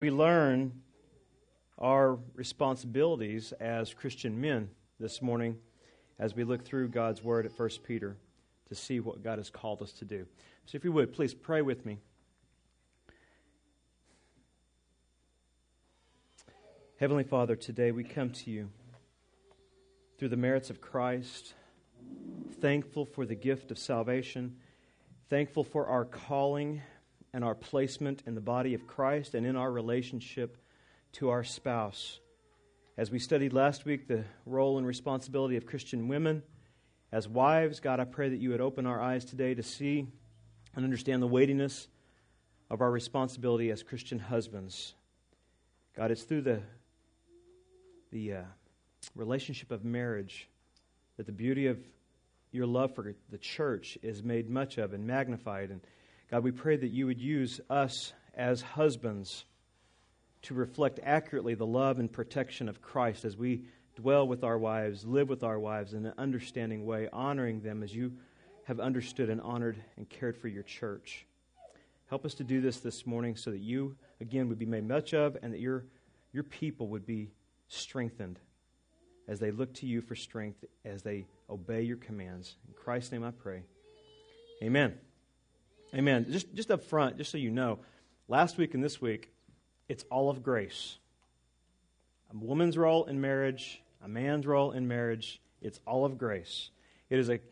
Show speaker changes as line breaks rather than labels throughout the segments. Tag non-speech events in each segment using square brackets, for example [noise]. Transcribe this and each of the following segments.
we learn our responsibilities as Christian men this morning as we look through God's Word at 1 Peter to see what God has called us to do. So, if you would, please pray with me. Heavenly Father, today we come to you through the merits of Christ, thankful for the gift of salvation, thankful for our calling and our placement in the body of Christ and in our relationship to our spouse. As we studied last week the role and responsibility of Christian women as wives, God, I pray that you would open our eyes today to see and understand the weightiness of our responsibility as Christian husbands. God, it's through the, the uh, relationship of marriage that the beauty of your love for the church is made much of and magnified. And God, we pray that you would use us as husbands to reflect accurately the love and protection of Christ as we dwell with our wives, live with our wives in an understanding way, honoring them as you have understood and honored and cared for your church. Help us to do this this morning so that you, again, would be made much of and that your, your people would be strengthened as they look to you for strength, as they obey your commands. In Christ's name I pray. Amen. Amen. Just, just up front, just so you know, last week and this week, it's all of grace. A woman's role in marriage, a man's role in marriage, it's all of grace. It is, a, it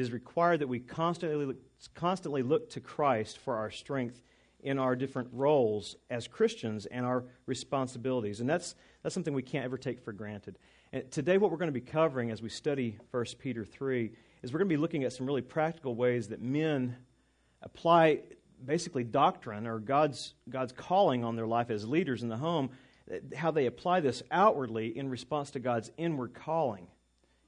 is required that we constantly, constantly look to Christ for our strength in our different roles as Christians and our responsibilities. And that's, that's something we can't ever take for granted. And today, what we're going to be covering as we study 1 Peter 3 is we're going to be looking at some really practical ways that men apply basically doctrine or God's, God's calling on their life as leaders in the home, how they apply this outwardly in response to God's inward calling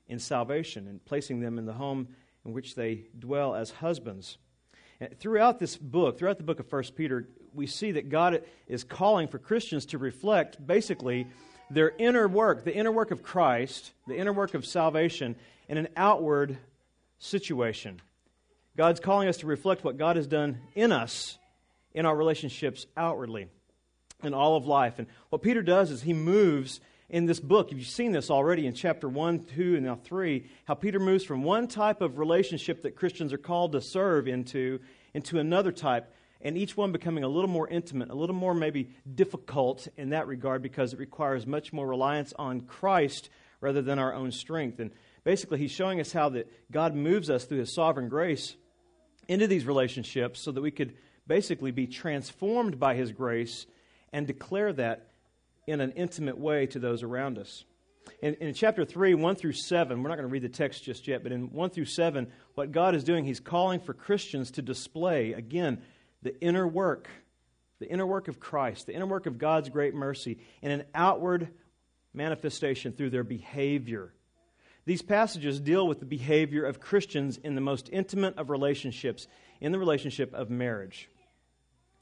in salvation and placing them in the home in which they dwell as husbands. And throughout this book, throughout the book of 1 Peter, we see that God is calling for Christians to reflect basically their inner work, the inner work of Christ, the inner work of salvation, in an outward situation. God's calling us to reflect what God has done in us in our relationships outwardly in all of life. And what Peter does is he moves in this book. You've seen this already in chapter 1, 2, and now 3, how Peter moves from one type of relationship that Christians are called to serve into into another type, and each one becoming a little more intimate, a little more maybe difficult in that regard because it requires much more reliance on Christ rather than our own strength. And basically, he's showing us how that God moves us through his sovereign grace into these relationships so that we could basically be transformed by His grace and declare that in an intimate way to those around us. In, in, chapter 3, 1 through 7, we're not going to read the text just yet, but in 1 through 7, what God is doing, He's calling for Christians to display, again, the inner work, the inner work of Christ, the inner work of God's great mercy, in an outward manifestation through their behavior these passages deal with the behavior of Christians in the most intimate of relationships, in the relationship of marriage.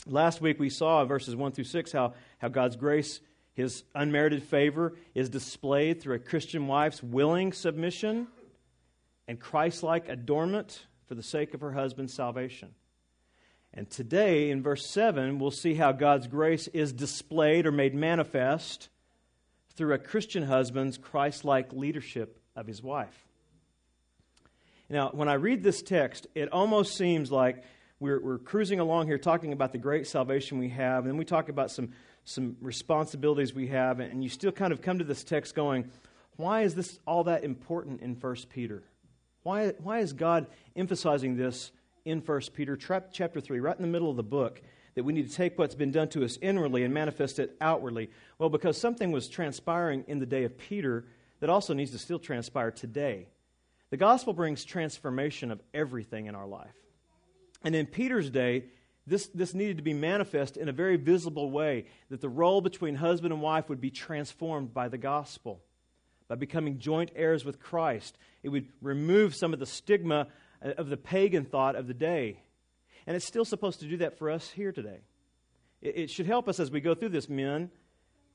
Last week we saw verses 1 through 6 how, how God's grace, his unmerited favor, is displayed through a Christian wife's willing submission and Christ like adornment for the sake of her husband's salvation. And today, in verse 7, we'll see how God's grace is displayed or made manifest through a Christian husband's Christ like leadership of his wife. Now, when I read this text, it almost seems like we're, we're cruising along here talking about the great salvation we have, and then we talk about some, some responsibilities we have, and you still kind of come to this text going, why is this all that important in 1 Peter? Why, why is God emphasizing this in 1 Peter chapter 3, right in the middle of the book, that we need to take what's been done to us inwardly and manifest it outwardly? Well, because something was transpiring in the day of Peter that also needs to still transpire today. The gospel brings transformation of everything in our life. And in Peter's day, this, this needed to be manifest in a very visible way that the role between husband and wife would be transformed by the gospel, by becoming joint heirs with Christ. It would remove some of the stigma uh, of the pagan thought of the day. And it's still supposed to do that for us here today. It, it should help us as we go through this, men,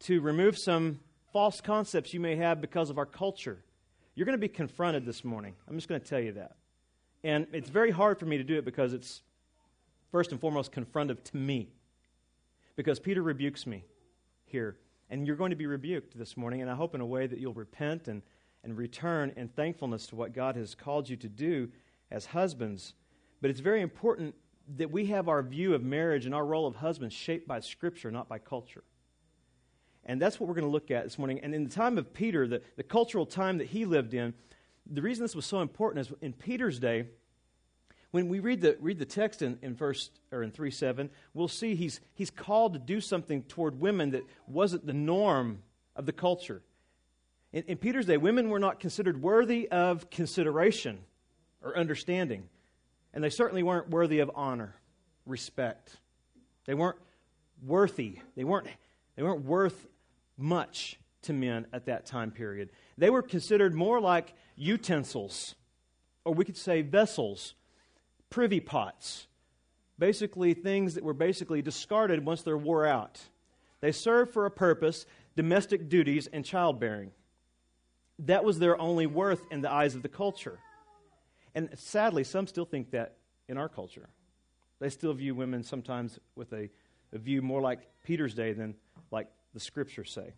to remove some false concepts you may have because of our culture. You're going to be confronted this morning. I'm just going to tell you that. And it's very hard for me to do it because it's first and foremost confrontive to me. Because Peter rebukes me. here. And you're going to be rebuked this morning, and I hope in a way that you'll repent and, and return in thankfulness to what God has called you to do as husbands. But it's very important that we have our view of marriage and our role of husbands shaped by Scripture, not by culture. And that's what we're going to look at this morning. And in the time of Peter, the, the cultural time that he lived in, the reason this was so important is in Peter's day, when we read the, read the text in, in verse or in 3 7, we'll see he's, he's called to do something toward women that wasn't the norm of the culture. In, in Peter's day, women were not considered worthy of consideration or understanding. And they certainly weren't worthy of honor, respect. They weren't worthy. They weren't, they weren't worth much to men at that time period. They were considered more like utensils, or we could say vessels, privy pots, basically things that were basically discarded once they're wore out. They served for a purpose, domestic duties, and childbearing. That was their only worth in the eyes of the culture. And sadly, some still think that in our culture. They still view women sometimes with a, a view more like Peter's day than like the scriptures say.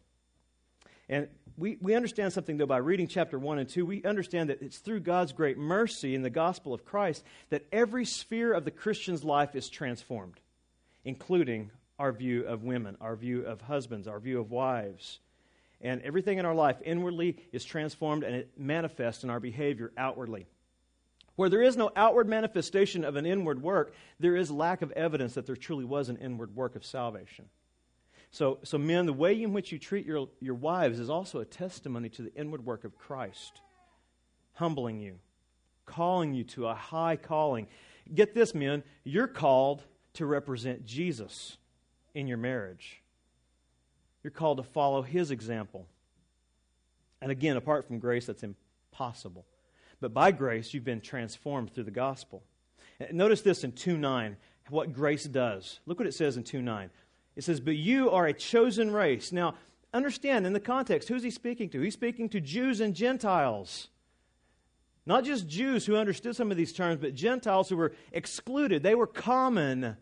And we, we understand something, though, by reading chapter 1 and 2. We understand that it's through God's great mercy in the gospel of Christ that every sphere of the Christian's life is transformed, including our view of women, our view of husbands, our view of wives. And everything in our life inwardly is transformed and it manifests in our behavior outwardly. Where there is no outward manifestation of an inward work, there is lack of evidence that there truly was an inward work of salvation. So, so men, the way in which you treat your, your wives is also a testimony to the inward work of Christ, humbling you, calling you to a high calling. Get this, men, you're called to represent Jesus in your marriage. You're called to follow his example. And again, apart from grace, that's impossible. But by grace, you've been transformed through the gospel. Notice this in 2 9, what grace does. Look what it says in 2 9. It says, But you are a chosen race. Now, understand in the context, who's he speaking to? He's speaking to Jews and Gentiles. Not just Jews who understood some of these terms, but Gentiles who were excluded. They were common.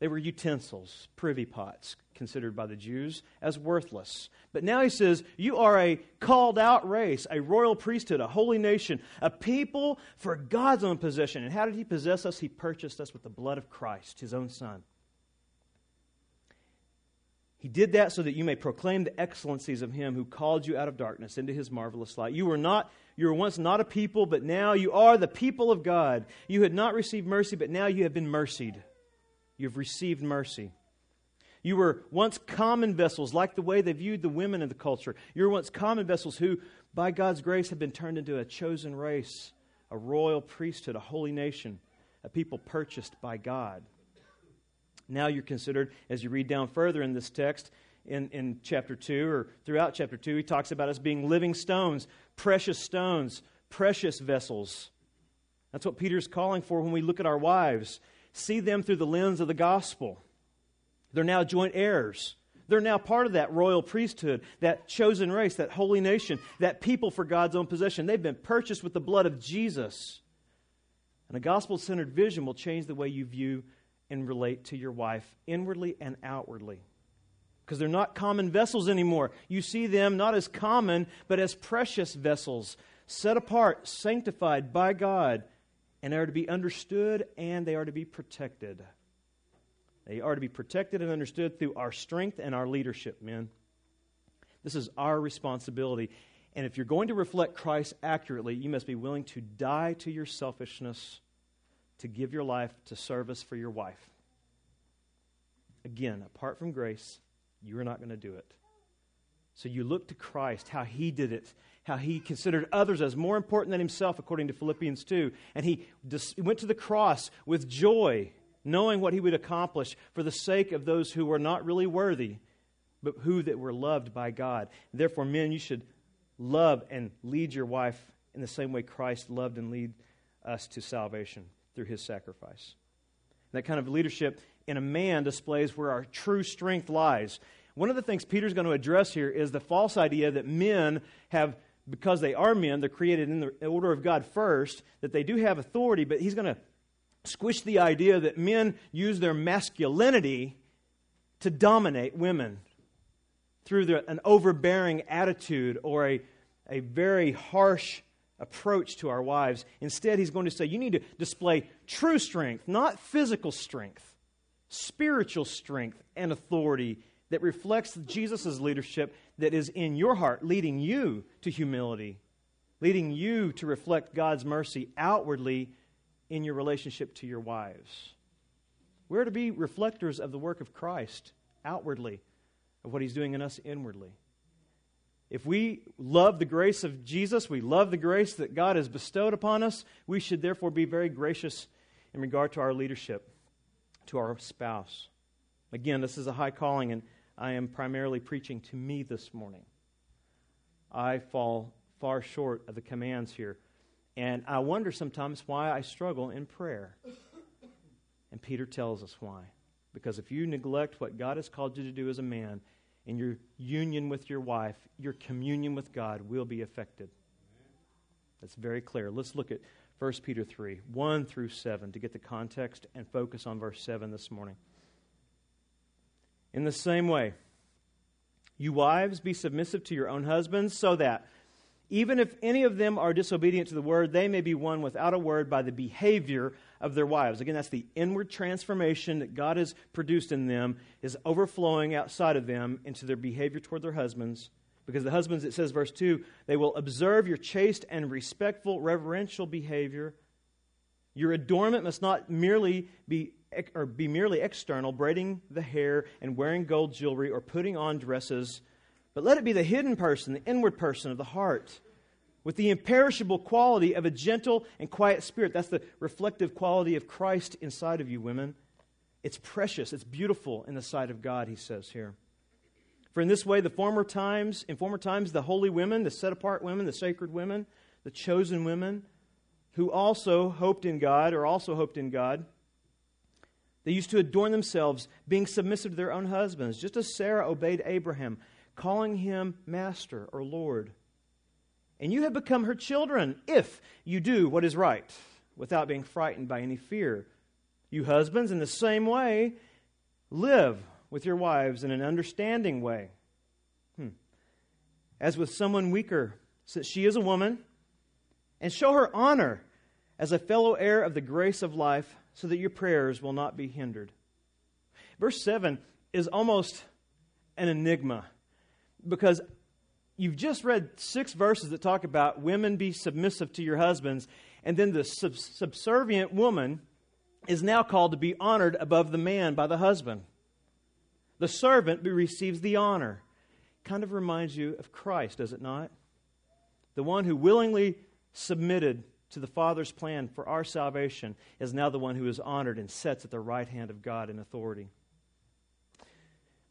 They were utensils, privy pots, considered by the Jews as worthless. But now he says, You are a called out race, a royal priesthood, a holy nation, a people for God's own possession. And how did he possess us? He purchased us with the blood of Christ, his own son. He did that so that you may proclaim the excellencies of him who called you out of darkness into his marvelous light. You were not you were once not a people, but now you are the people of God. You had not received mercy, but now you have been mercied. You have received mercy. You were once common vessels, like the way they viewed the women in the culture. You were once common vessels who, by God's grace, have been turned into a chosen race, a royal priesthood, a holy nation, a people purchased by God. Now you're considered, as you read down further in this text, in, in chapter 2 or throughout chapter 2, he talks about us being living stones, precious stones, precious vessels. That's what Peter's calling for when we look at our wives. See them through the lens of the gospel. They're now joint heirs. They're now part of that royal priesthood, that chosen race, that holy nation, that people for God's own possession. They've been purchased with the blood of Jesus. And a gospel centered vision will change the way you view and relate to your wife inwardly and outwardly. Because they're not common vessels anymore. You see them not as common, but as precious vessels, set apart, sanctified by God, and they are to be understood and they are to be protected. They are to be protected and understood through our strength and our leadership, men. This is our responsibility. And if you're going to reflect Christ accurately, you must be willing to die to your selfishness to give your life to service for your wife. Again, apart from grace, you are not going to do it. So you look to Christ, how he did it, how he considered others as more important than himself, according to Philippians 2. And he dis- went to the cross with joy, knowing what he would accomplish for the sake of those who were not really worthy, but who that were loved by God. Therefore, men, you should love and lead your wife in the same way Christ loved and lead us to salvation through his sacrifice. That kind of leadership in a man displays where our true strength lies. One of the things Peter's going to address here is the false idea that men have, because they are men, they're created in the order of God first, that they do have authority, but he's going to squish the idea that men use their masculinity to dominate women. through an overbearing attitude or a, a very harsh approach to our wives. Instead, he's going to say, You need to display true strength, not physical strength, spiritual strength and authority that reflects Jesus' leadership that is in your heart, leading you to humility, leading you to reflect God's mercy outwardly in your relationship to your wives. We're to be reflectors of the work of Christ outwardly, of what he's doing in us inwardly. If we love the grace of Jesus, we love the grace that God has bestowed upon us, we should therefore be very gracious in regard to our leadership, to our spouse. Again, this is a high calling, and I am primarily preaching to me this morning. I fall far short of the commands here. And I wonder sometimes why I struggle in prayer. And Peter tells us why. Because if you neglect what God has called you to do as a man, in your union with your wife, your communion with God will be affected. That's very clear. Let's look at 1 Peter 3 1 through 7 to get the context and focus on verse 7 this morning. In the same way, you wives, be submissive to your own husbands, so that, even if any of them are disobedient to the word, they may be won without a word by the behavior of their wives. Again, that's the inward transformation that God has produced in them is overflowing outside of them into their behavior toward their husbands. Because the husbands, it says, verse 2, they will observe your chaste and respectful, reverential behavior. Your adornment must not merely be or be merely external, braiding the hair and wearing gold jewelry or putting on dresses, but let it be the hidden person, the inward person of the heart with the imperishable quality of a gentle and quiet spirit. That's the reflective quality of Christ inside of you, women. It's precious, it's beautiful in the sight of God, he says here. For in this way, the former times, in former times, the holy women, the set apart women, the sacred women, the chosen women, who also hoped in God, or also hoped in God, they used to adorn themselves, being submissive to their own husbands, just as Sarah obeyed Abraham, calling him master or Lord and you have become her children if you do what is right without being frightened by any fear. You husbands, in the same way, live with your wives in an understanding way. Hmm. As with someone weaker, since she is a woman, and show her honor as a fellow heir of the grace of life, so that your prayers will not be hindered. Verse 7 is almost an enigma because you've just read six verses that talk about women be submissive to your husbands, and then the sub- subservient woman is now called to be honored above the man by the husband. The servant who receives the honor. Kind of reminds you of Christ, does it not? The one who willingly submitted to the Father's plan for our salvation is now the one who is honored and sits at the right hand of God in authority.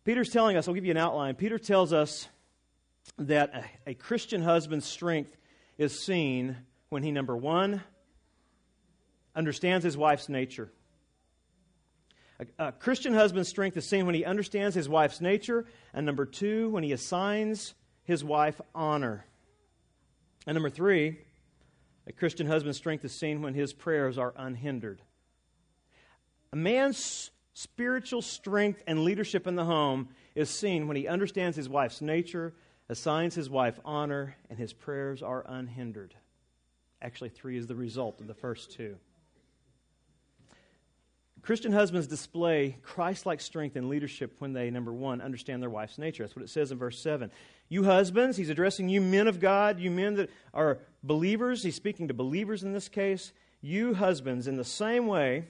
Peter's telling us, I'll give you an outline. Peter tells us that a, a Christian husband's strength is seen when he, number one, understands his wife's nature. A, a, Christian husband's strength is seen when he understands his wife's nature, and number two, when he assigns his wife honor. And number three, a Christian husband's strength is seen when his prayers are unhindered. A man's spiritual strength and leadership in the home is seen when he understands his wife's nature assigns his wife honor, and his prayers are unhindered. Actually, three is the result of the first two. Christian husbands display Christ like strength and leadership when they, number one, understand their wife's nature. That's what it says in verse 7. You husbands, he's addressing you men of God, you men that are believers. He's speaking to believers in this case. You husbands, in the same way,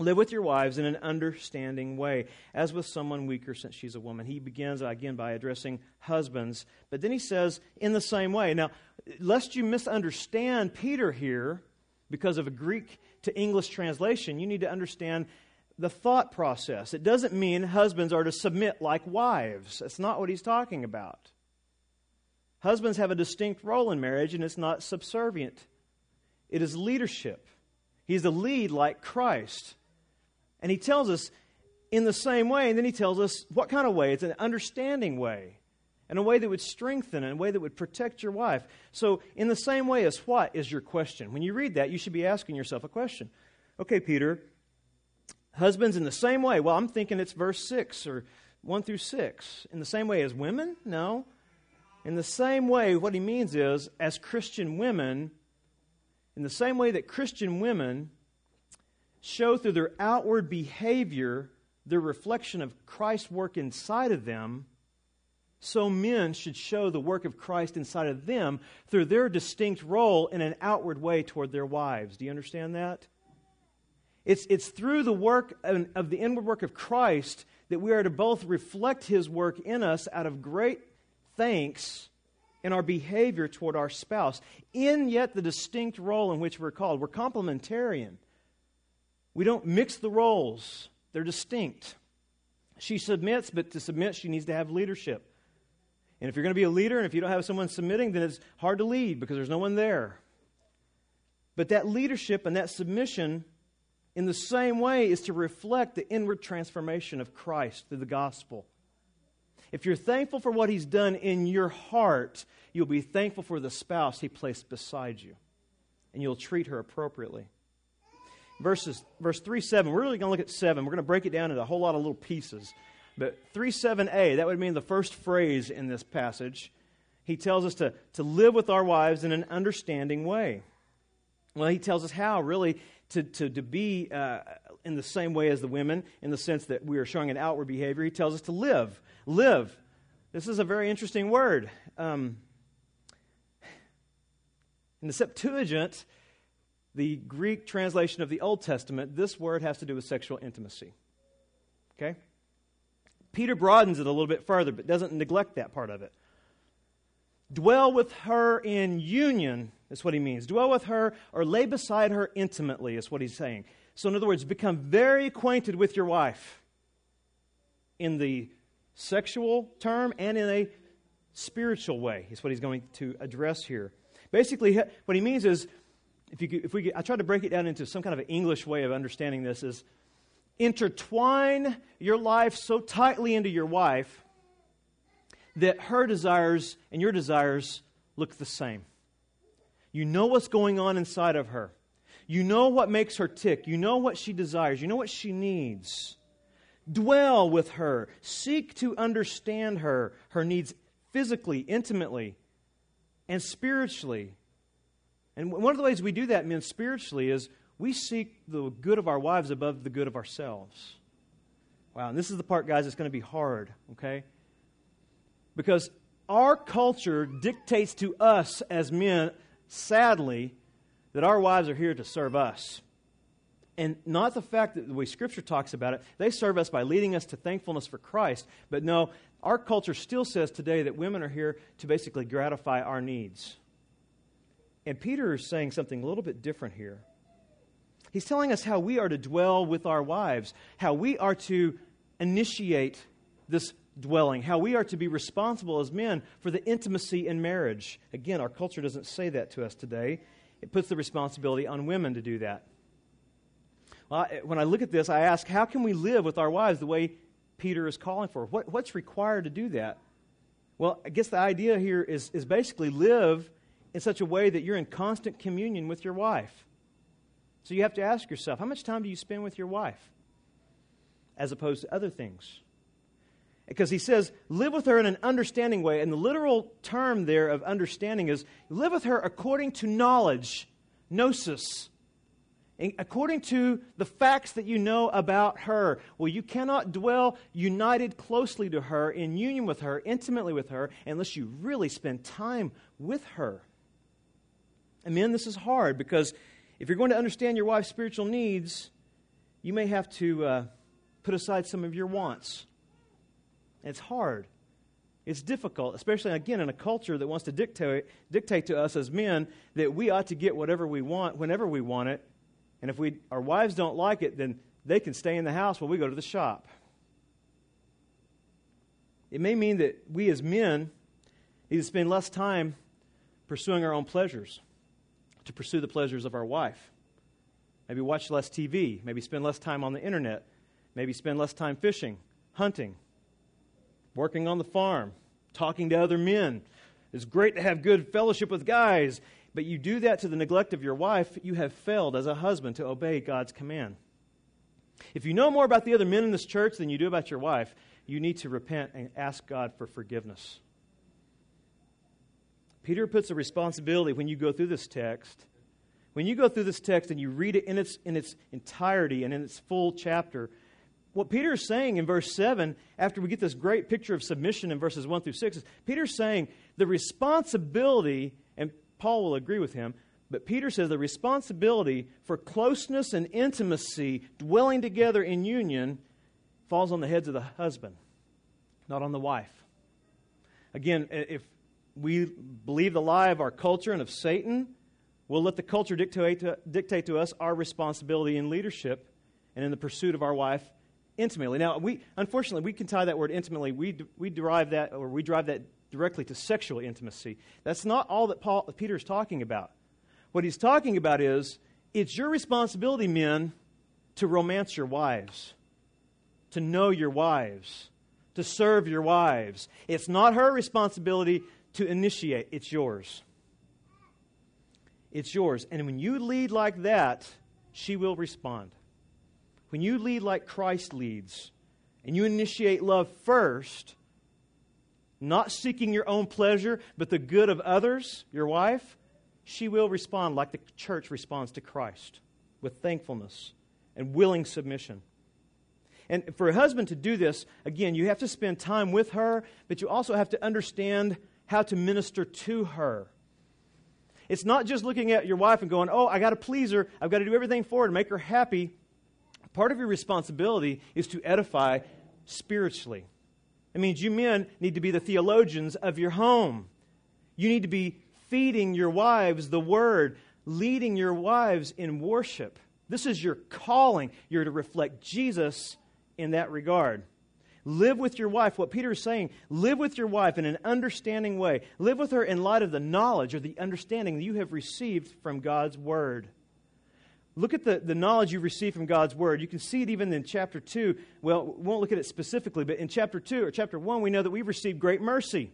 Live with your wives in an understanding way, as with someone weaker since she's a woman. He begins again by addressing husbands, but then he says, in the same way. Now, lest you misunderstand Peter here because of a Greek to English translation, you need to understand the thought process. It doesn't mean husbands are to submit like wives. That's not what he's talking about. Husbands have a distinct role in marriage, and it's not subservient, it is leadership. He's the lead like Christ. And he tells us in the same way, and then he tells us what kind of way. It's an understanding way, and a way that would strengthen, and a way that would protect your wife. So, in the same way as what is your question? When you read that, you should be asking yourself a question. Okay, Peter, husbands in the same way. Well, I'm thinking it's verse 6 or 1 through 6. In the same way as women? No. In the same way, what he means is, as Christian women, in the same way that Christian women show through their outward behavior their reflection of Christ's work inside of them, so men should show the work of Christ inside of them through their distinct role in an outward way toward their wives. Do you understand that? It's, it's through the work of, of the inward work of Christ that we are to both reflect his work in us out of great thanks in our behavior toward our spouse, in yet the distinct role in which we're called. We're complementarian. We don't mix the roles, they're distinct. She submits, but to submit, she needs to have leadership. And if you're going to be a leader and if you don't have someone submitting, then it's hard to lead because there's no one there. But that leadership and that submission, in the same way, is to reflect the inward transformation of Christ through the gospel. If you're thankful for what He's done in your heart, you'll be thankful for the spouse He placed beside you, and you'll treat her appropriately. Verses, verse 3 7, we're really going to look at 7. We're going to break it down into a whole lot of little pieces. But 3 7a, that would mean the first phrase in this passage. He tells us to, to live with our wives in an understanding way. Well, he tells us how, really, to, to, to be uh, in the same way as the women, in the sense that we are showing an outward behavior. He tells us to live. Live. This is a very interesting word. Um, in the Septuagint, the Greek translation of the Old Testament, this word has to do with sexual intimacy. Okay? Peter broadens it a little bit further, but doesn't neglect that part of it. Dwell with her in union, is what he means. Dwell with her or lay beside her intimately, is what he's saying. So, in other words, become very acquainted with your wife in the sexual term and in a spiritual way, is what he's going to address here. Basically, what he means is if, you, if we, I try to break it down into some kind of an English way of understanding this, is intertwine your life so tightly into your wife that her desires and your desires look the same. You know what's going on inside of her. You know what makes her tick. You know what she desires. You know what she needs. Dwell with her. Seek to understand her, her needs physically, intimately, and spiritually. And one of the ways we do that, men, spiritually, is we seek the good of our wives above the good of ourselves. Wow, and this is the part, guys, that's going to be hard, okay? Because our culture dictates to us as men, sadly, that our wives are here to serve us. And not the fact that the way Scripture talks about it, they serve us by leading us to thankfulness for Christ. But no, our culture still says today that women are here to basically gratify our needs. And Peter is saying something a little bit different here. He's telling us how we are to dwell with our wives, how we are to initiate this dwelling, how we are to be responsible as men for the intimacy in marriage. Again, our culture doesn't say that to us today. It puts the responsibility on women to do that. Well, when I look at this, I ask, how can we live with our wives the way Peter is calling for? What, what's required to do that? Well, I guess the idea here is, is basically live in such a way that you're in constant communion with your wife. So you have to ask yourself, how much time do you spend with your wife as opposed to other things? Because he says, live with her in an understanding way. And the literal term there of understanding is live with her according to knowledge, gnosis, according to the facts that you know about her. Well, you cannot dwell united closely to her, in union with her, intimately with her, unless you really spend time with her. And men, this is hard because if you're going to understand your wife's spiritual needs, you may have to uh, put aside some of your wants. it's hard. It's difficult, especially again in a culture that wants to dictate, dictate to us as men that we ought to get whatever we want whenever we want it. And if we, our wives don't like it, then they can stay in the house while we go to the shop. It may mean that we as men need to spend less time pursuing our own pleasures to pursue the pleasures of our wife. Maybe watch less TV. Maybe spend less time on the internet. Maybe spend less time fishing, hunting, working on the farm, talking to other men. It's great to have good fellowship with guys, but you do that to the neglect of your wife, you have failed as a husband to obey God's command. If you know more about the other men in this church than you do about your wife, you need to repent and ask God for forgiveness. Peter puts a responsibility when you go through this text. When you go through this text and you read it in its, in its entirety and in its full chapter, what Peter is saying in verse 7, after we get this great picture of submission in verses 1 through 6, is Peter's saying the responsibility, and Paul will agree with him, but Peter says the responsibility for closeness and intimacy, dwelling together in union, falls on the heads of the husband, not on the wife. Again, if we believe the lie of our culture and of Satan, we'll let the culture dictate to, dictate to us our responsibility in leadership and in the pursuit of our wife intimately. Now, we unfortunately we can tie that word intimately. We we derive that or we drive that directly to sexual intimacy. That's not all that Paul Peter is talking about. What he's talking about is it's your responsibility, men, to romance your wives, to know your wives, to serve your wives. It's not her responsibility to initiate, it's yours. It's yours. And when you lead like that, she will respond. When you lead like Christ leads, and you initiate love first, not seeking your own pleasure, but the good of others, your wife, she will respond like the church responds to Christ with thankfulness and willing submission. And for a husband to do this, again, you have to spend time with her, but you also have to understand how to minister to her. It's not just looking at your wife and going, oh, I got to please her. I've got to do everything for her to make her happy. Part of your responsibility is to edify spiritually. It means you men need to be the theologians of your home. You need to be feeding your wives the word, leading your wives in worship. This is your calling. You're to reflect Jesus in that regard. Live with your wife. What Peter is saying, live with your wife in an understanding way. Live with her in light of the knowledge or the understanding that you have received from God's Word. Look at the, the knowledge you receive from God's Word. You can see it even in chapter 2. Well, we won't look at it specifically, but in chapter 2 or chapter 1, we know that we've received great mercy.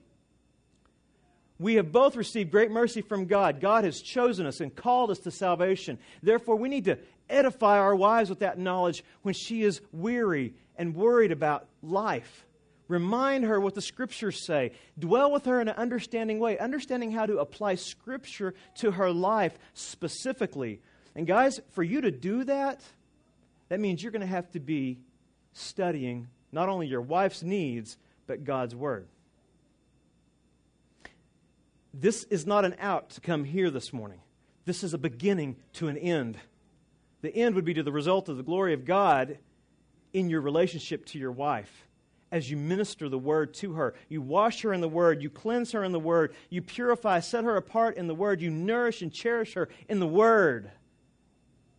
We have both received great mercy from God. God has chosen us and called us to salvation. Therefore, we need to edify our wives with that knowledge when she is weary and worried about life. Remind her what the scriptures say. Dwell with her in an understanding way, understanding how to apply scripture to her life specifically. And guys, for you to do that, that means you're going to have to be studying not only your wife's needs, but God's word. This is not an out to come here this morning. This is a beginning to an end. The end would be to the result of the glory of God in your relationship to your wife as you minister the word to her. You wash her in the word, you cleanse her in the word, you purify, set her apart in the word, you nourish and cherish her in the word.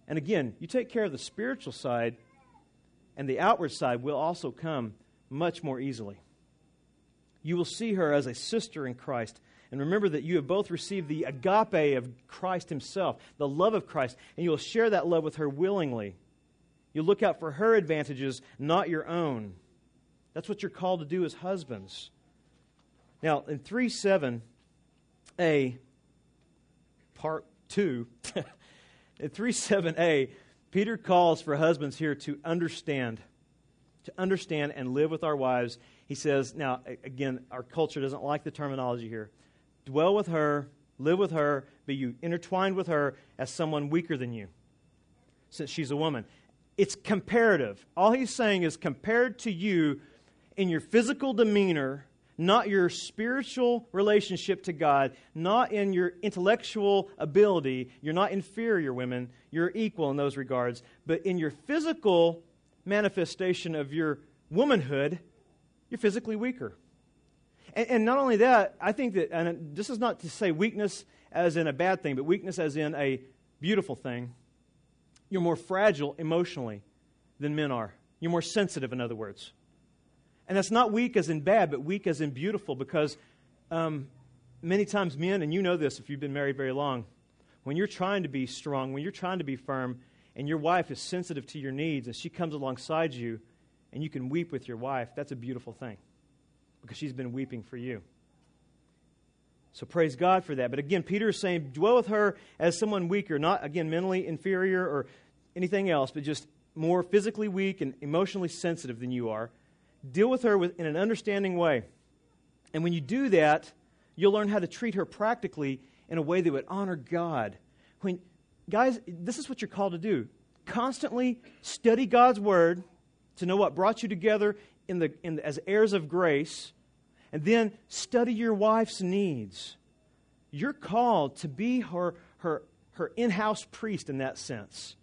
And again, you take care of the spiritual side, and the outward side will also come much more easily. You will see her as a sister in Christ. And remember that you have both received the agape of Christ Himself, the love of Christ, and you will share that love with her willingly. You look out for her advantages, not your own. That's what you're called to do as husbands. Now, in 3 7a, part 2, [laughs] in 3 7a, Peter calls for husbands here to understand, to understand and live with our wives. He says, now, again, our culture doesn't like the terminology here. Dwell with her, live with her, be you intertwined with her as someone weaker than you, since she's a woman it's comparative. All he's saying is compared to you in your physical demeanor, not your spiritual relationship to God, not in your intellectual ability. You're not inferior, women. You're equal in those regards. But in your physical manifestation of your womanhood, you're physically weaker. And, and not only that, I think that, and this is not to say weakness as in a bad thing, but weakness as in a beautiful thing you're more fragile emotionally than men are. You're more sensitive, in other words. And that's not weak as in bad, but weak as in beautiful because um, many times men, and you know this if you've been married very long, when you're trying to be strong, when you're trying to be firm, and your wife is sensitive to your needs and she comes alongside you and you can weep with your wife, that's a beautiful thing because she's been weeping for you. So praise God for that. But again, Peter is saying, dwell with her as someone weaker, not, again, mentally inferior or anything else, but just more physically weak and emotionally sensitive than you are. deal with her with, in an understanding way. And when you do that, you'll learn how to treat her practically in a way that would honor God. When, guys, this is what you're called to do constantly study God's Word to know what brought you together in the, in the, as heirs of grace, and then study your wife's needs. You're called to be her, her, her in house priest in that sense.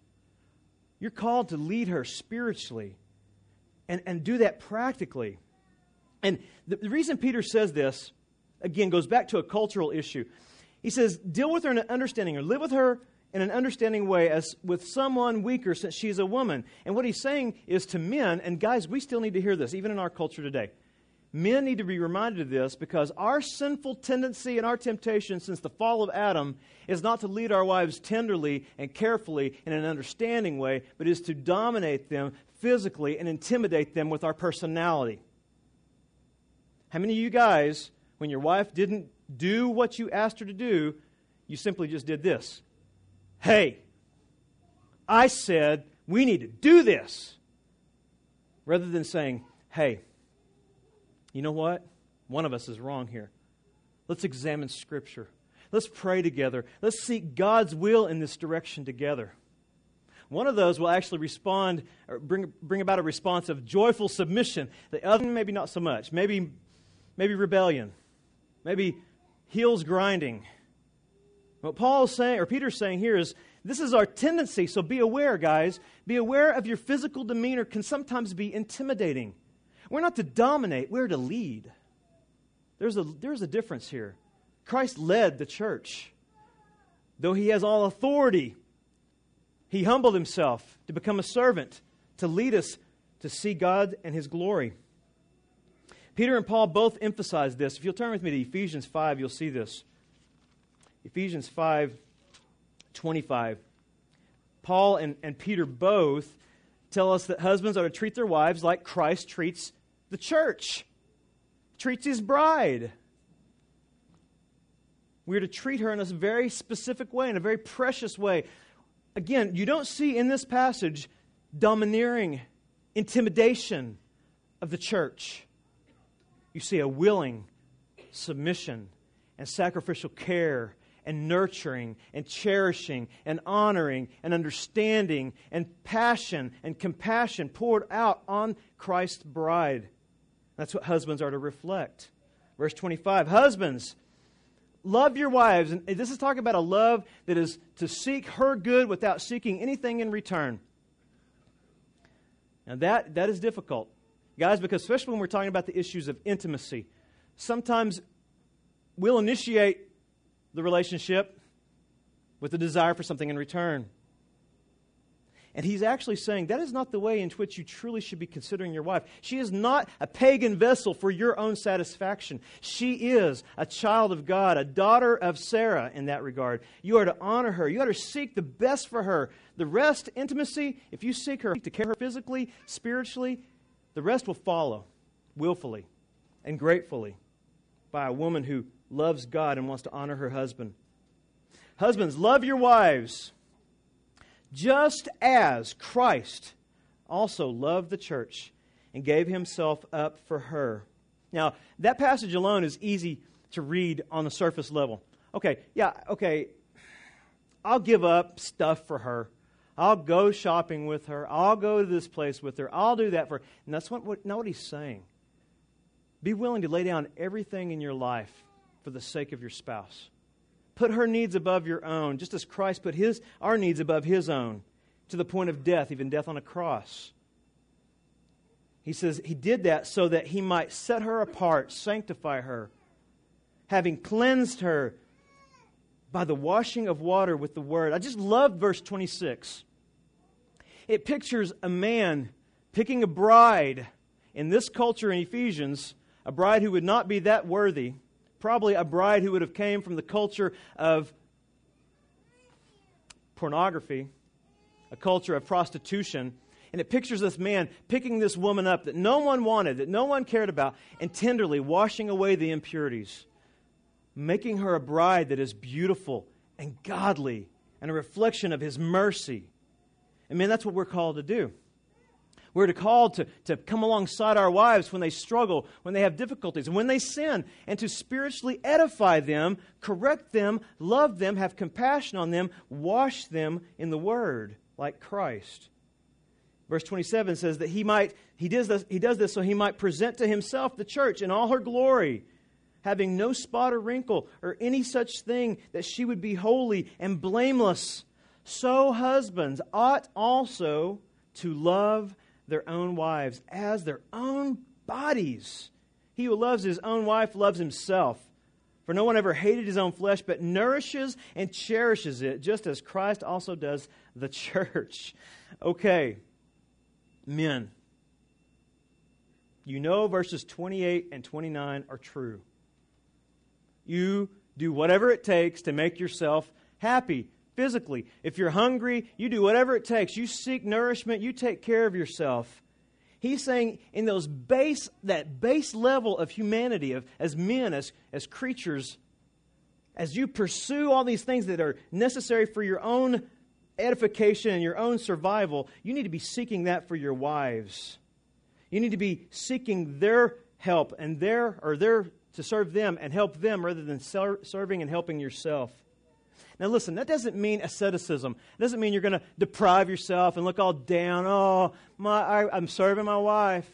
You're called to lead her spiritually and, and do that practically. And the, the reason Peter says this, again, goes back to a cultural issue. He says, deal with her in an understanding, or live with her in an understanding way as with someone weaker since she's a woman. And what he's saying is to men, and guys, we still need to hear this, even in our culture today. Men need to be reminded of this because our sinful tendency and our temptation since the fall of Adam is not to lead our wives tenderly and carefully in an understanding way, but is to dominate them physically and intimidate them with our personality. How many of you guys, when your wife didn't do what you asked her to do, you simply just did this? Hey, I said we need to do this. Rather than saying, hey, you know what? One of us is wrong here. Let's examine Scripture. Let's pray together. Let's seek God's will in this direction together. One of those will actually respond or bring, bring about a response of joyful submission. The other, maybe not so much. Maybe, maybe rebellion. Maybe heels grinding. What Paul's saying, or Peter's saying here is this is our tendency, so be aware, guys. Be aware of your physical demeanor can sometimes be intimidating. We're not to dominate, we're to lead. There's a, there's a difference here. Christ led the church. Though he has all authority, he humbled himself to become a servant, to lead us to see God and his glory. Peter and Paul both emphasize this. If you'll turn with me to Ephesians 5, you'll see this. Ephesians 5 25. Paul and, and Peter both tell us that husbands are to treat their wives like Christ treats the church, treats his bride. We're to treat her in a very specific way, in a very precious way. Again, you don't see in this passage domineering, intimidation of the church. You see a willing submission and sacrificial care and nurturing and cherishing and honoring and understanding and passion and compassion poured out on Christ's bride. That's what husbands are to reflect. Verse 25 Husbands, love your wives. And this is talking about a love that is to seek her good without seeking anything in return. Now, that, that is difficult, guys, because especially when we're talking about the issues of intimacy, sometimes we'll initiate the relationship with a desire for something in return. And he's actually saying that is not the way in which you truly should be considering your wife. She is not a pagan vessel for your own satisfaction. She is a child of God, a daughter of Sarah in that regard. You are to honor her. You are to seek the best for her. The rest, intimacy, if you seek her to care her physically, spiritually, the rest will follow willfully and gratefully by a woman who loves God and wants to honor her husband. Husbands, love your wives just as Christ also loved the church and gave himself up for her. Now, that passage alone is easy to read on the surface level. Okay, yeah, okay, I'll give up stuff for her. I'll go shopping with her. I'll go to this place with her. I'll do that for her. And that's what, what, not what he's saying. Be willing to lay down everything in your life for the sake of your spouse. Put her needs above your own, just as Christ put his, our needs above his own, to the point of death, even death on a cross. He says he did that so that he might set her apart, sanctify her, having cleansed her by the washing of water with the word. I just love verse 26. It pictures a man picking a bride in this culture in Ephesians, a bride who would not be that worthy probably a bride who would have came from the culture of pornography, a culture of prostitution. And it pictures this man picking this woman up that no one wanted, that no one cared about, and tenderly washing away the impurities, making her a bride that is beautiful and godly and a reflection of his mercy. And man, that's what we're called to do. We're called to, to come alongside our wives when they struggle, when they have difficulties, and when they sin, and to spiritually edify them, correct them, love them, have compassion on them, wash them in the Word, like Christ. Verse 27 says that he might, he does this, he does this so he might present to himself the church in all her glory, having no spot or wrinkle or any such thing, that she would be holy and blameless. So husbands ought also to love their own wives as their own bodies. He who loves his own wife loves himself. For no one ever hated his own flesh, but nourishes and cherishes it, just as Christ also does the [laughs] church. Okay, men. You know verses 28 and 29 are true. You do whatever it takes to make yourself happy physically. If you're hungry, you do whatever it takes. You seek nourishment, you take care of yourself. He's saying in those base, that base level of humanity, of, as men, as, as creatures, as you pursue all these things that are necessary for your own edification and your own survival, you need to be seeking that for your wives. You need to be seeking their help and their, or their, to serve them and help them rather than ser- serving and helping yourself. Now, listen, that doesn't mean asceticism. It doesn't mean you're going to deprive yourself and look all down. Oh, my, I, I'm serving my wife.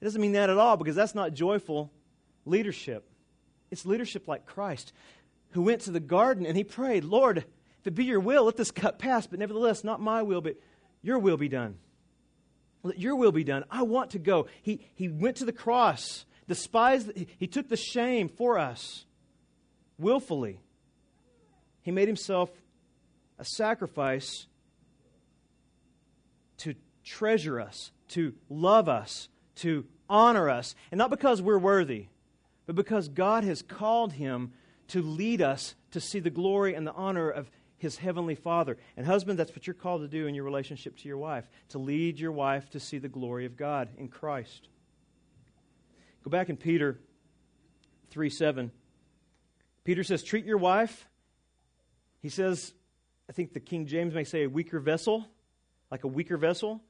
It doesn't mean that at all because that's not joyful leadership. It's leadership like Christ, who went to the garden and he prayed, Lord, if it be your will, let this cup pass, but nevertheless, not my will, but your will be done. Let your will be done. I want to go. He, he went to the cross, despised, he took the shame for us willfully. He made himself a sacrifice to treasure us, to love us, to honor us. And not because we're worthy, but because God has called him to lead us to see the glory and the honor of his heavenly Father. And, husband, that's what you're called to do in your relationship to your wife to lead your wife to see the glory of God in Christ. Go back in Peter 3 7. Peter says, Treat your wife he says, I think the King James may say a weaker vessel, like a weaker vessel,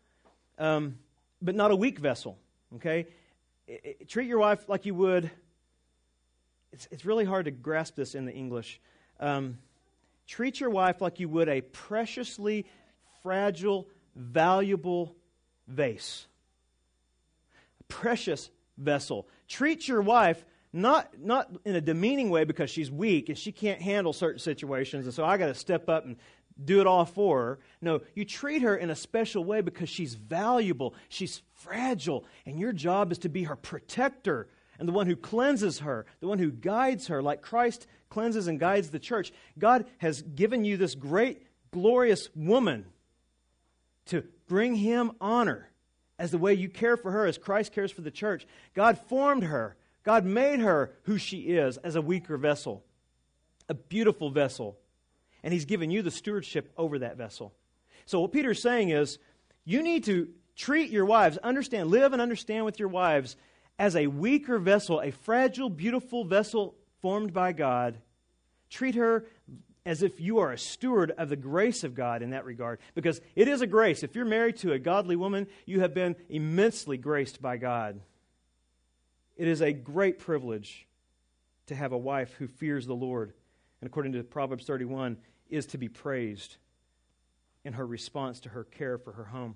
um, but not a weak vessel. Okay? It, it, treat your wife like you would. It's, it's really hard to grasp this in the English. Um, treat your wife like you would a preciously fragile, valuable vase. A precious vessel. Treat your wife not, not in a demeaning way because she's weak and she can't handle certain situations, and so I got to step up and do it all for her. No, you treat her in a special way because she's valuable, she's fragile, and your job is to be her protector and the one who cleanses her, the one who guides her, like Christ cleanses and guides the church. God has given you this great, glorious woman to bring him honor as the way you care for her, as Christ cares for the church. God formed her God made her who she is as a weaker vessel, a beautiful vessel. And He's given you the stewardship over that vessel. So, what Peter's saying is, you need to treat your wives, understand, live and understand with your wives as a weaker vessel, a fragile, beautiful vessel formed by God. Treat her as if you are a steward of the grace of God in that regard. Because it is a grace. If you're married to a godly woman, you have been immensely graced by God. It is a great privilege to have a wife who fears the Lord, and according to Proverbs 31, is to be praised in her response to her care for her home.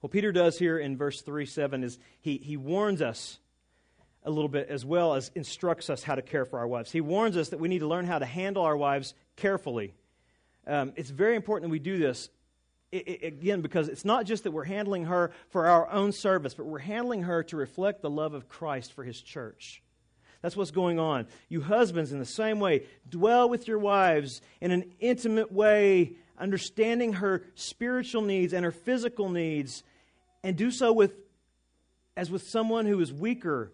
What Peter does here in verse 3 7 is he, he warns us a little bit as well as instructs us how to care for our wives. He warns us that we need to learn how to handle our wives carefully. Um, it's very important that we do this it, it, again, because it's not just that we're handling her for our own service, but we're handling her to reflect the love of Christ for his church. That's what's going on. You husbands, in the same way, dwell with your wives in an intimate way, understanding her spiritual needs and her physical needs, and do so with as with someone who is weaker,